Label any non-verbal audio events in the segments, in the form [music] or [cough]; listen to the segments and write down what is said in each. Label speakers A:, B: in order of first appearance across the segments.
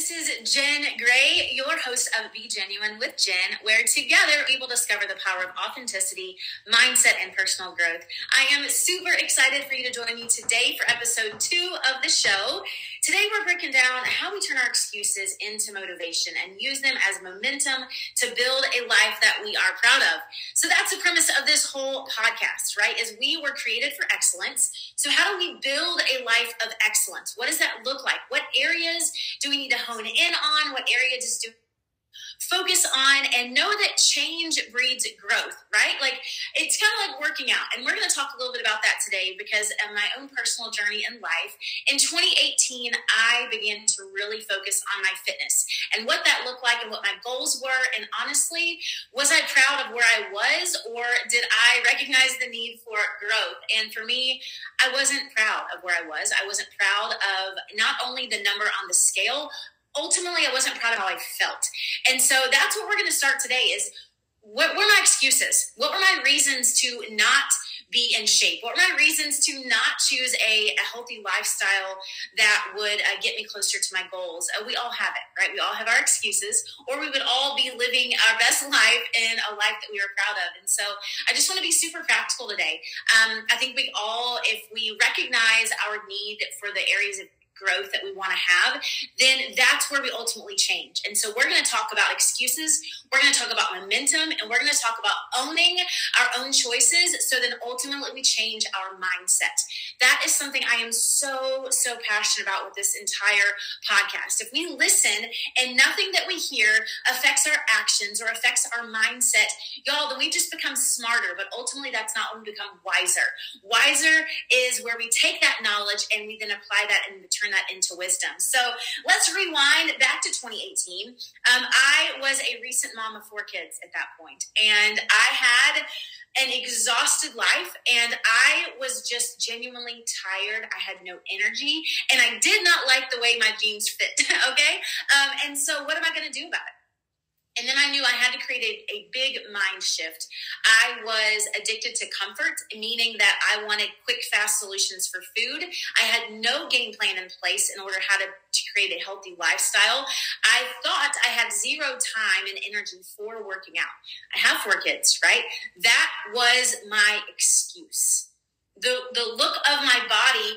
A: This is Jenn Gray, your host of Be Genuine with Jen, where together we will discover the power of authenticity, mindset, and personal growth. I am super excited for you to join me today for episode two of the show. Today we're breaking down how we turn our excuses into motivation and use them as momentum to build a life that we are proud of. So that's the premise of this whole podcast, right? Is we were created for excellence. So how do we build a life of excellence? What does that look like? What areas do we need to hone in on? What area does do focus on and know that change breeds growth, right? Like it's kind of like working out. And we're going to talk a little bit about that today because of my own personal journey in life. In 2018, I began to really focus on my fitness and what that looked like and what my goals were. And honestly, was I proud of where I was or did I recognize the need for growth? And for me, I wasn't proud of where I was. I wasn't proud of not only the number on the scale, ultimately I wasn't proud of how I felt. And so that's what we're going to start today is what were my excuses? What were my reasons to not be in shape? What were my reasons to not choose a, a healthy lifestyle that would uh, get me closer to my goals? Uh, we all have it, right? We all have our excuses, or we would all be living our best life in a life that we are proud of. And so I just want to be super practical today. Um, I think we all, if we recognize our need for the areas of growth that we want to have, then that's where we ultimately change. And so we're going to talk about excuses, we're going to talk about momentum, and we're going to talk about owning our own choices so then ultimately we change our mindset. That is something I am so, so passionate about with this entire podcast. If we listen and nothing that we hear affects our actions or affects our mindset, y'all, then we just become smarter, but ultimately that's not when we become wiser. Wiser is where we take that knowledge and we then apply that and turn turn that into wisdom. So let's rewind back to 2018. Um, I was a recent mom of four kids at that point, and I had an exhausted life and I was just genuinely tired. I had no energy and I did not like the way my jeans fit. [laughs] okay. Um, and so what am I going to do about it? And then I knew I had to create a, a, big mind shift. I was addicted to comfort, meaning that I wanted quick, fast solutions for food. I had no game plan in place in order how to, to create a healthy lifestyle. I thought I had zero time and energy for working out. I have four kids, right? That was my excuse. The, the look of my body,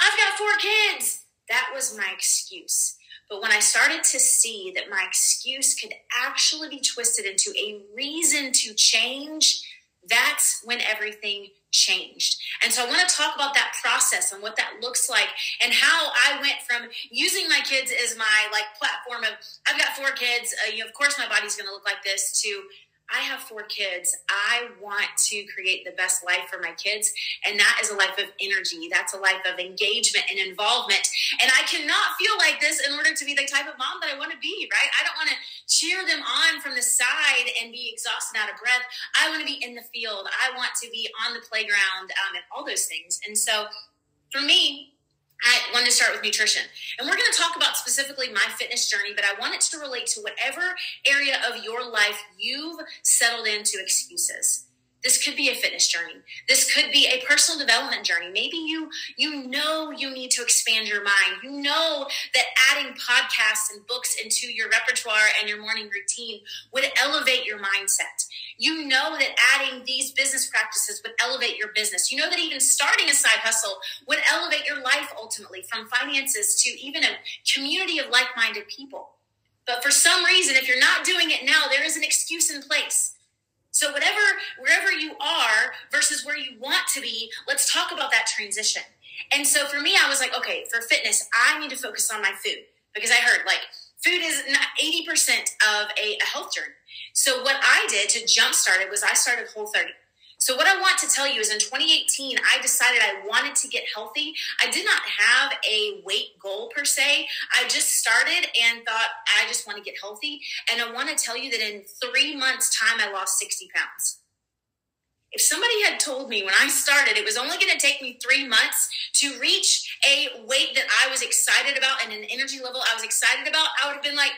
A: I've got four kids. That was my excuse. But when I started to see that my excuse could actually be twisted into a reason to change, that's when everything changed. And so I want to talk about that process and what that looks like and how I went from using my kids as my like platform of I've got four kids, uh, you know, of course my body's going to look like this to I have four kids. I want to create the best life for my kids. And that is a life of energy. That's a life of engagement and involvement. And I cannot feel like this in order to be the type of mom that I want to be, right? I don't want to cheer them on from the side and be exhausted out of breath. I want to be in the field. I want to be on the playground um, and all those things. And so for me, I want to start with nutrition. And we're going to talk about specifically my fitness journey, but I want it to relate to whatever area of your life you've settled into excuses. This could be a fitness journey. This could be a personal development journey. Maybe you you know you need to expand your mind. You know that adding podcasts and books into your repertoire and your morning routine would elevate your mindset. You know that adding these business practices would elevate your business. You know that even starting a side hustle would elevate your life ultimately from finances to even a community of like-minded people. But for some reason if you're not doing it now, there is an excuse in place. So whatever wherever you are versus where you want to be, let's talk about that transition. And so for me, I was like, okay, for fitness, I need to focus on my food because I heard like food is 80% of a, a health journey. So what I did to jumpstart it was I started Whole 30. So, what I want to tell you is in 2018, I decided I wanted to get healthy. I did not have a weight goal per se. I just started and thought, I just want to get healthy. And I want to tell you that in three months' time, I lost 60 pounds. If somebody had told me when I started it was only going to take me three months to reach a weight that I was excited about and an energy level I was excited about, I would have been like,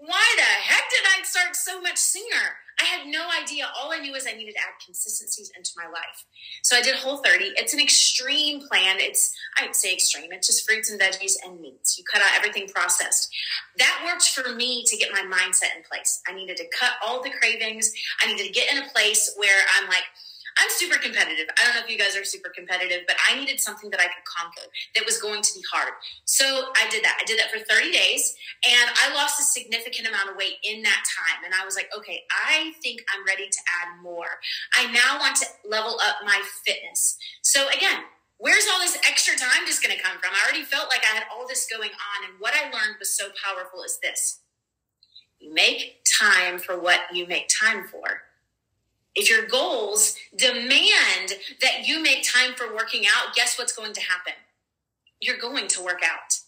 A: why the heck did I start so much sooner? I had no idea. All I knew is I needed to add consistencies into my life. So I did Whole 30. It's an extreme plan. It's, I'd say extreme. It's just fruits and veggies and meats. You cut out everything processed. That worked for me to get my mindset in place. I needed to cut all the cravings. I needed to get in a place where I'm like, I'm super competitive. I don't know if you guys are super competitive, but I needed something that I could conquer that was going to be hard. So I did that. I did that for 30 days and I lost a significant amount of weight in that time. And I was like, okay, I think I'm ready to add more. I now want to level up my fitness. So again, where's all this extra time just going to come from? I already felt like I had all this going on. And what I learned was so powerful is this you make time for what you make time for. If your goals demand that you make time for working out, guess what's going to happen? You're going to work out.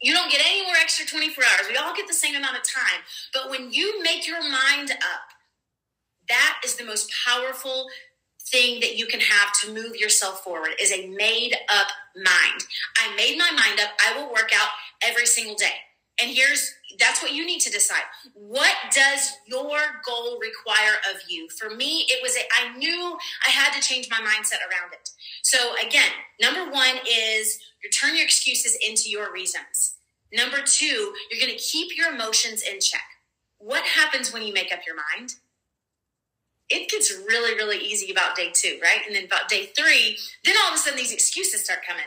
A: You don't get any more extra 24 hours. We all get the same amount of time. But when you make your mind up, that is the most powerful thing that you can have to move yourself forward is a made up mind. I made my mind up. I will work out every single day. And here's that's what you need to decide. What does your goal require of you? For me, it was a, I knew I had to change my mindset around it. So again, number one is you turn your excuses into your reasons. Number two, you're going to keep your emotions in check. What happens when you make up your mind? It gets really, really easy about day two, right? And then about day three, then all of a sudden these excuses start coming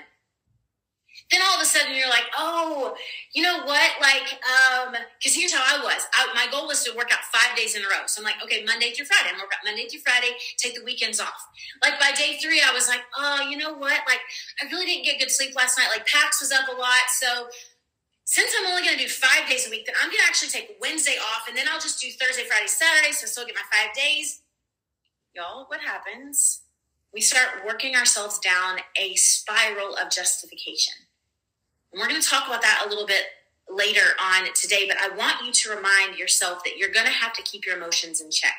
A: then all of a sudden you're like, oh, you know what? Like, um, because here's how I was. I, my goal was to work out five days in a row. So I'm like, okay, Monday through Friday. I'm work out Monday through Friday. Take the weekends off. Like by day three, I was like, oh, you know what? Like, I really didn't get good sleep last night. Like, Pax was up a lot, so since I'm only going to do five days a week, then I'm going to actually take Wednesday off, and then I'll just do Thursday, Friday, Saturday, so I still get my five days. Y'all, what happens? We start working ourselves down a spiral of justification we're going to talk about that a little bit later on today, but I want you to remind yourself that you're going to have to keep your emotions in check.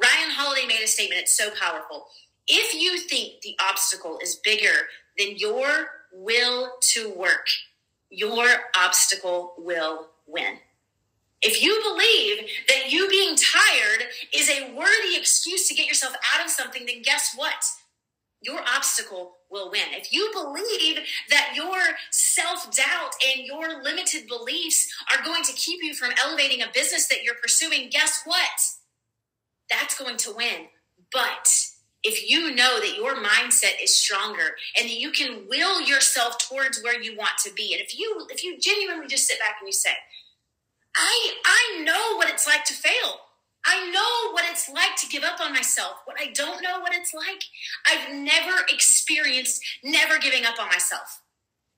A: Ryan Holiday made a statement, it's so powerful. If you think the obstacle is bigger than your will to work, your obstacle will win. If you believe that you being tired is a worthy excuse to get yourself out of something, then guess what? Your obstacle will win. If you believe that your self doubt and your limited beliefs are going to keep you from elevating a business that you're pursuing, guess what? That's going to win. But if you know that your mindset is stronger and that you can will yourself towards where you want to be, and if you if you genuinely just sit back and you say, I I know what it's like to fail. I know what it's like to give up on myself. What I don't know what it's like, I've never experienced never giving up on myself.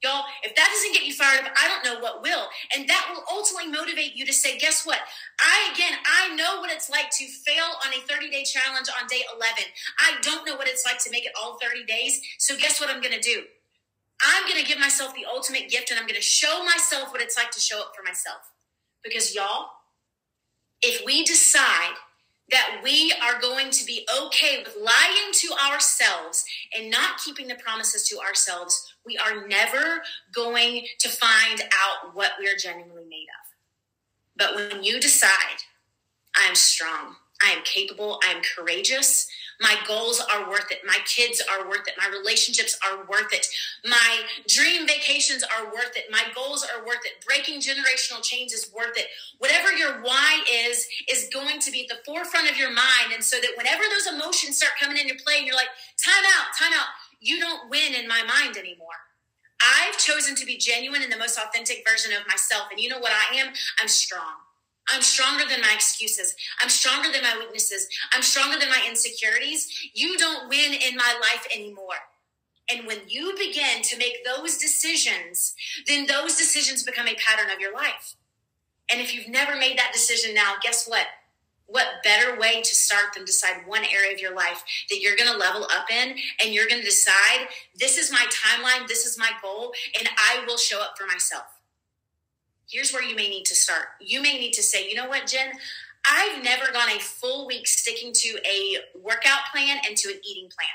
A: Y'all, if that doesn't get you fired up, I don't know what will. And that will ultimately motivate you to say, guess what? I, again, I know what it's like to fail on a 30 day challenge on day 11. I don't know what it's like to make it all 30 days. So guess what I'm going to do? I'm going to give myself the ultimate gift and I'm going to show myself what it's like to show up for myself. Because y'all, if we decide that we are going to be okay with lying to ourselves and not keeping the promises to ourselves, we are never going to find out what we are genuinely made of. But when you decide, I am strong, I am capable, I am courageous, my goals are worth it. My kids are worth it. My relationships are worth it. My dream vacations are worth it. My goals are worth it. Breaking generational change is worth it. Whatever your why is, is going to be at the forefront of your mind. And so that whenever those emotions start coming into play and you're like, time out, time out, you don't win in my mind anymore. I've chosen to be genuine in the most authentic version of myself. And you know what I am? I'm strong. I'm stronger than my excuses. I'm stronger than my weaknesses. I'm stronger than my insecurities. You don't win in my life anymore. And when you begin to make those decisions, then those decisions become a pattern of your life. And if you've never made that decision now, guess what? What better way to start than decide one area of your life that you're going to level up in and you're going to decide this is my timeline, this is my goal, and I will show up for myself here's where you may need to start. You may need to say, you know what, Jenn, I've never gone a full week sticking to a workout plan and to an eating plan.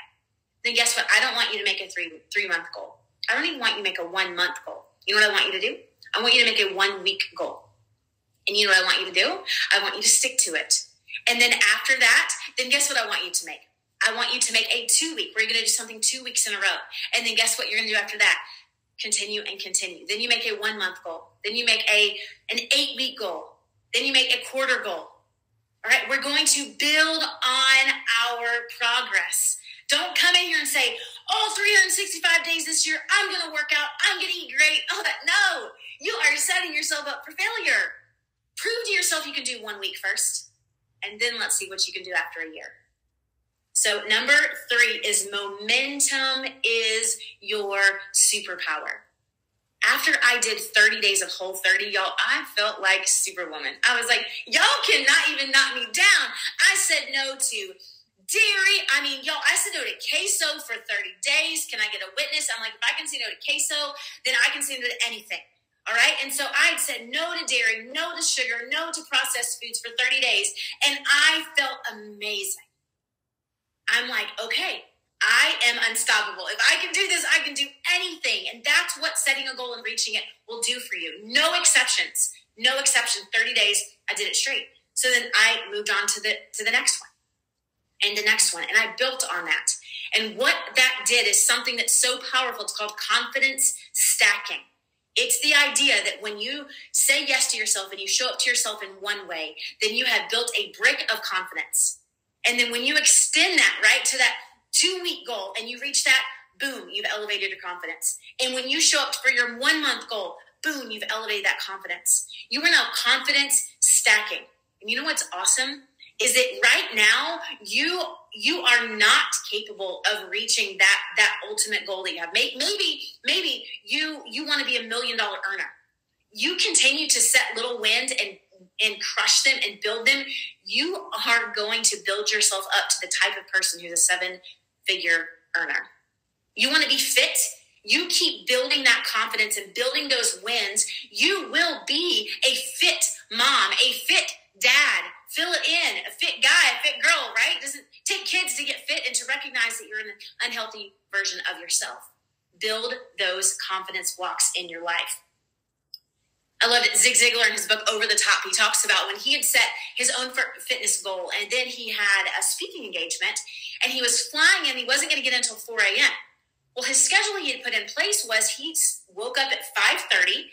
A: Then guess what? I don't want you to make a three three month goal. I don't even want you to make a one month goal. You know what I want you to do? I want you to make a one week goal. And you know what I want you to do? I want you to stick to it. And then after that, then guess what I want you to make? I want you to make a two week you're going to do something two weeks in a row. And then guess what you're going to do after that? Continue and continue. Then you make a one month goal. Then you make a an eight week goal. Then you make a quarter goal. All right, we're going to build on our progress. Don't come in here and say, all 365 days this year, I'm going to work out. I'm going to eat great." Oh, that no, you are setting yourself up for failure. Prove to yourself you can do one week first, and then let's see what you can do after a year. So, number three is momentum is your superpower. After I did 30 days of whole 30, y'all, I felt like Superwoman. I was like, y'all cannot even knock me down. I said no to dairy. I mean, y'all, I said no to queso for 30 days. Can I get a witness? I'm like, if I can say no to queso, then I can say no to anything. All right. And so I said no to dairy, no to sugar, no to processed foods for 30 days. And I felt amazing. I'm like, okay, I am unstoppable. If I can do this, I can do anything. And that's what setting a goal and reaching it will do for you. No exceptions. No exception. 30 days, I did it straight. So then I moved on to the to the next one. And the next one. And I built on that. And what that did is something that's so powerful. It's called confidence stacking. It's the idea that when you say yes to yourself and you show up to yourself in one way, then you have built a brick of confidence. And then when you extend that, right, to that two week goal and you reach that, boom, you've elevated your confidence. And when you show up for your one month goal, boom, you've elevated that confidence. You are now confidence stacking. And you know what's awesome? Is that right now you you are not capable of reaching that that ultimate goal that you have. Maybe maybe you you want to be a million dollar earner. You continue to set little wins and and crush them and build them. You are going to build yourself up to the type of person who's a seven figure earner. You want to be fit? You keep building that confidence and building those wins. You will be a fit mom, a fit dad. Fill it in. A fit guy, a fit girl, right? Doesn't take kids to get fit and to recognize that you're an unhealthy version of yourself. Build those confidence walks in your life. I love it. Zig Ziglar in his book Over the Top, he talks about when he had set his own fitness goal and then he had a speaking engagement and he was flying and he wasn't going to get until 4 a.m. Well, his schedule he had put in place was he woke up at 5:30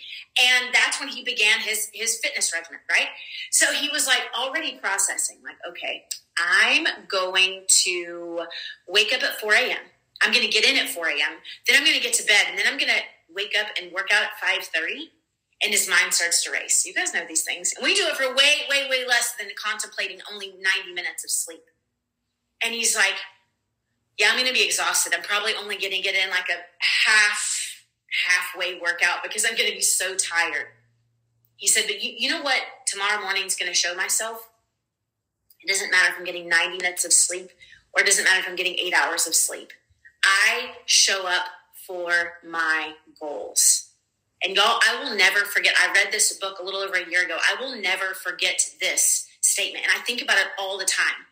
A: and that's when he began his his fitness regimen, right? So he was like already processing like, okay, I'm going to wake up at 4 a.m. I'm going to get in at 4 a.m. Then I'm going to get to bed and then I'm going to wake up and work out at 5:30 and his mind starts to race. You guys know these things. And we do it for way, way, way less than contemplating only 90 minutes of sleep. And he's like, Yeah, I'm to be exhausted. I'm probably only to get in like a half, halfway workout because I'm to be so tired. He said, But you, you know what tomorrow morning's to show myself? It doesn't matter if I'm getting 90 minutes of sleep or it doesn't matter if I'm getting eight hours of sleep. I show up for my goals. And y'all, I will never forget. I read this book a little over a year ago. I will never forget this statement. And I think about it all the time.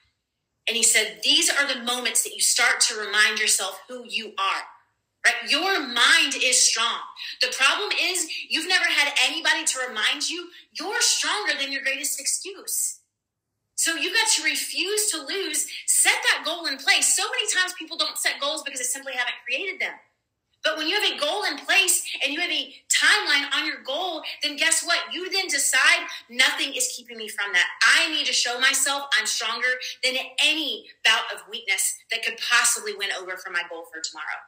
A: And he said, These are the moments that you start to remind yourself who you are. Right? Your mind is strong. The problem is you've never had anybody to remind you you're stronger than your greatest excuse. So you got to refuse to lose. Set that goal in place. So many times people don't set goals because they simply haven't created them. But when you have a goal in place and you have a timeline on your goal, then guess what? You then decide nothing is keeping me from that. I need to show myself I'm stronger than any bout of weakness that could possibly win over for my goal for tomorrow.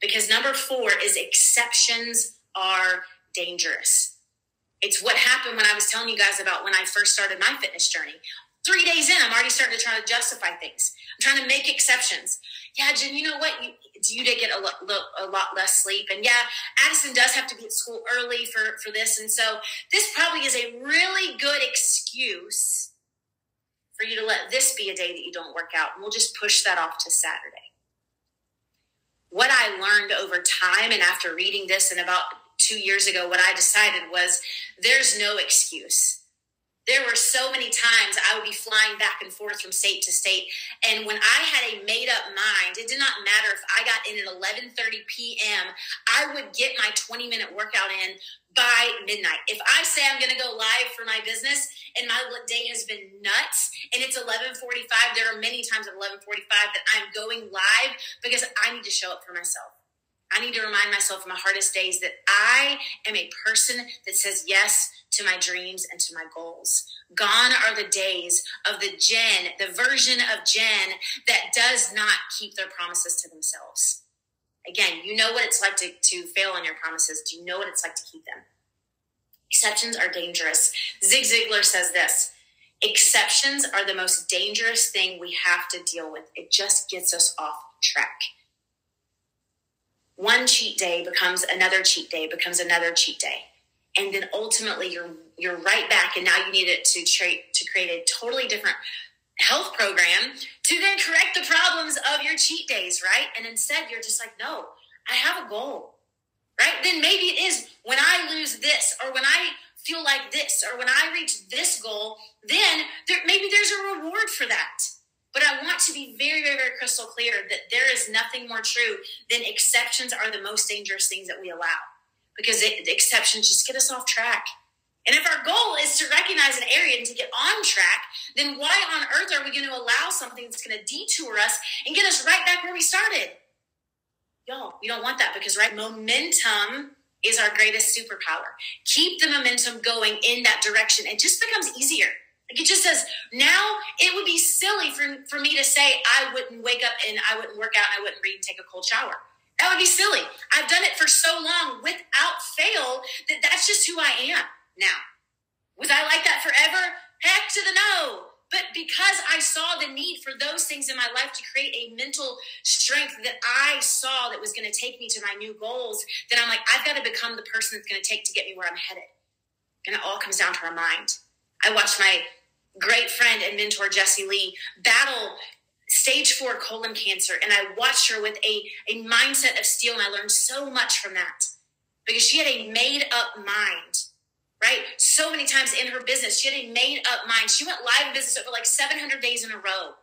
A: Because number four is exceptions are dangerous. It's what happened when I was telling you guys about when I first started my fitness journey. Three days in, I'm already starting to try to justify things. I'm trying to make exceptions. Yeah, Jenn, you know what? You, you did get a, lo- a lot less sleep. And yeah, Addison does have to be at school early for, for this. And so this probably is a really good excuse for you to let this be a day that you don't work out. And we'll just push that off to Saturday. What I learned over time and after reading this and about two years ago, what I decided was there's no excuse there were so many times I would be flying back and forth from state to state. And when I had a made up mind, it did not matter if I got in at 11:30 p.m. I would get my 20 minute workout in, by midnight. If I say I'm going to go live for my business and my day has been nuts and it's 11:45, there are many times at 11:45 that I'm going live because I need to show up for myself. I need to remind myself in my hardest days that I am a person that says yes to my dreams and to my goals. Gone are the days of the Jenn, the version of Jenn that does not keep their promises to themselves. Again, you know what it's like to, to fail on your promises. Do you know what it's like to keep them? Exceptions are dangerous. Zig Ziglar says this exceptions are the most dangerous thing we have to deal with. It just gets us off track. One cheat day becomes another cheat day, becomes another cheat day. And then ultimately you're you're right back and now you need it to tra- to create a totally different health program to then correct the problems of your cheat days, right? And instead, you're just like, no, I have a goal, right? Then maybe it is when I lose this, or when I feel like this, or when I reach this goal, then there, maybe there's a reward for that. But I want to be very, very, very crystal clear that there is nothing more true than exceptions are the most dangerous things that we allow because it, exceptions just get us off track. And if our goal is to recognize an area and to get on track, then why on earth are we going to allow something that's going to detour us and get us right back where we started? Y'all, we don't want that because, right, momentum is our greatest superpower. Keep the momentum going in that direction. It just becomes easier. Like it just says, now it would be silly for, for me to say I wouldn't wake up and I wouldn't work out and I wouldn't read and take a cold shower. That would be silly. I've done it for so long without fail that that's just who I am. Now, was I like that forever? Heck to the no. But because I saw the need for those things in my life to create a mental strength that I saw that was going to take me to my new goals, then I'm like, I've got to become the person that's going to take to get me where I'm headed. And it all comes down to our mind. I watched my great friend and mentor, Jesse Lee, battle stage four colon cancer. And I watched her with a, a mindset of steel. And I learned so much from that because she had a made up mind right? So many times in her business, she had a made up mind. She went live in business over like 700 days in a row.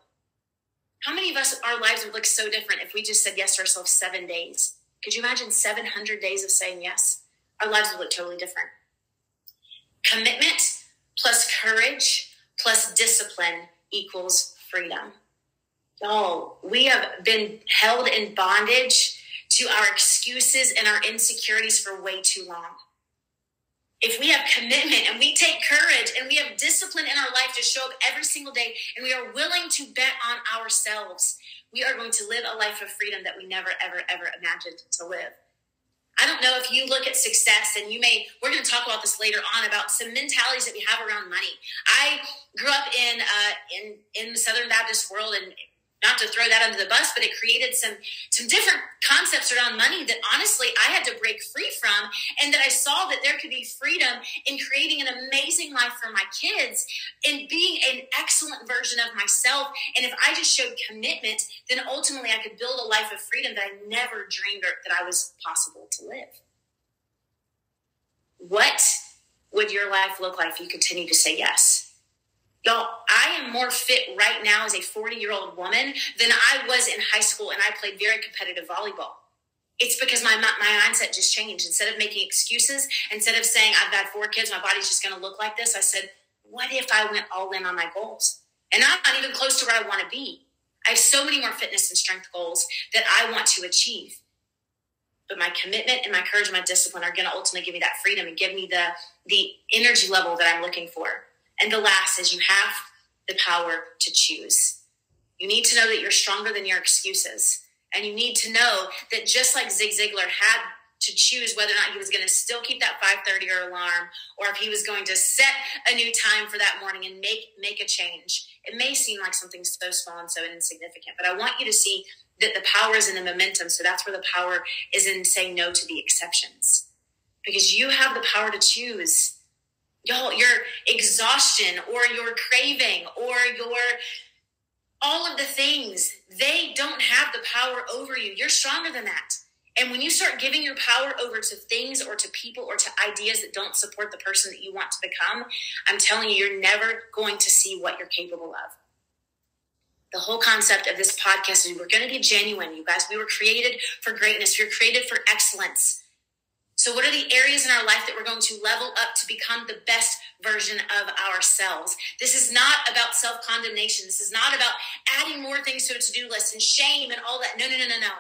A: How many of us, our lives would look so different if we just said yes to ourselves seven days? Could you imagine 700 days of saying yes? Our lives would look totally different. Commitment plus courage plus discipline equals freedom. Y'all, we have been held in bondage to our excuses and our insecurities for way too long if we have commitment and we take courage and we have discipline in our life to show up every single day and we are willing to bet on ourselves, we are going to live a life of freedom that we never, ever, ever imagined to live. I don't know if you look at success and you may, we're going to talk about this later on about some mentalities that we have around money. I grew up in, uh, in, in the Southern Baptist world and not to throw that under the bus, but it created some some different concepts around money that honestly I had to break free from, and that I saw that there could be freedom in creating an amazing life for my kids, in being an excellent version of myself. And if I just showed commitment, then ultimately I could build a life of freedom that I never dreamed that I was possible to live. What would your life look like if you continue to say yes? Y'all, I am more fit right now as a 40 year old woman than I was in high school, and I played very competitive volleyball. It's because my my mindset just changed. Instead of making excuses, instead of saying I've got four kids, my body's just going to look like this, I said, what if I went all in on my goals? And I'm not even close to where I want to be. I have so many more fitness and strength goals that I want to achieve. But my commitment and my courage and my discipline are going to ultimately give me that freedom and give me the the energy level that I'm looking for. And the last is you have the power to choose. You need to know that you're stronger than your excuses. And you need to know that just like Zig Ziglar had to choose whether or not he was going to still keep that 5:30 or alarm or if he was going to set a new time for that morning and make make a change. It may seem like something so small and so insignificant, but I want you to see that the power is in the momentum. So that's where the power is in saying no to the exceptions. Because you have the power to choose y'all, your exhaustion or your craving or your all of the things, they don't have the power over you. You're stronger than that. And when you start giving your power over to things or to people or to ideas that don't support the person that you want to become, I'm telling you, you're never going to see what you're capable of. The whole concept of this podcast is we're going to be genuine, you guys. We were created for greatness, We're created for excellence. So, what are the areas in our life that we're going to level up to become the best version of ourselves? This is not about self condemnation. This is not about adding more things to a to do list and shame and all that. No, no, no, no, no.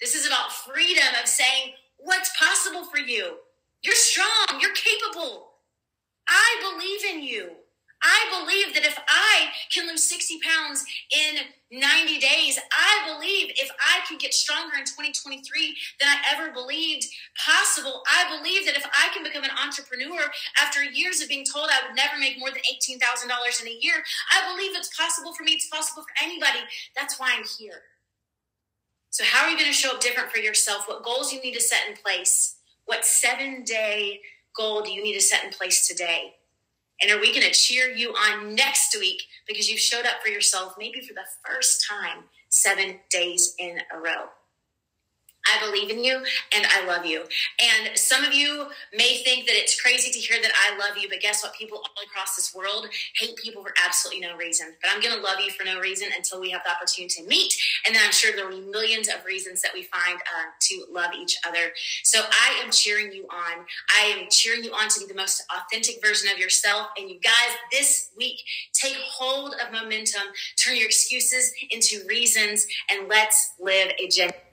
A: This is about freedom of saying what's possible for you. You're strong, you're capable. I believe in you. I believe that if I can lose 60 pounds in 90 days, I believe if I can get stronger in 2023 than I ever believed possible, I believe that if I can become an entrepreneur after years of being told I would never make more than $18,000 in a year, I believe it's possible for me. It's possible for anybody. That's why I'm here. So, how are you going to show up different for yourself? What goals you need to set in place? What seven day goal do you need to set in place today? And are we going to cheer you on next week because you showed up for yourself maybe for the first time seven days in a row? I believe in you and I love you. And some of you may think that it's crazy to hear that I love you, but guess what? People all across this world hate people for absolutely no reason. But I'm going to love you for no reason until we have the opportunity to meet. And then I'm sure there will be millions of reasons that we find uh, to love each other. So I am cheering you on. I am cheering you on to be the most authentic version of yourself. And you guys, this week, take hold of momentum, turn your excuses into reasons, and let's live a genuine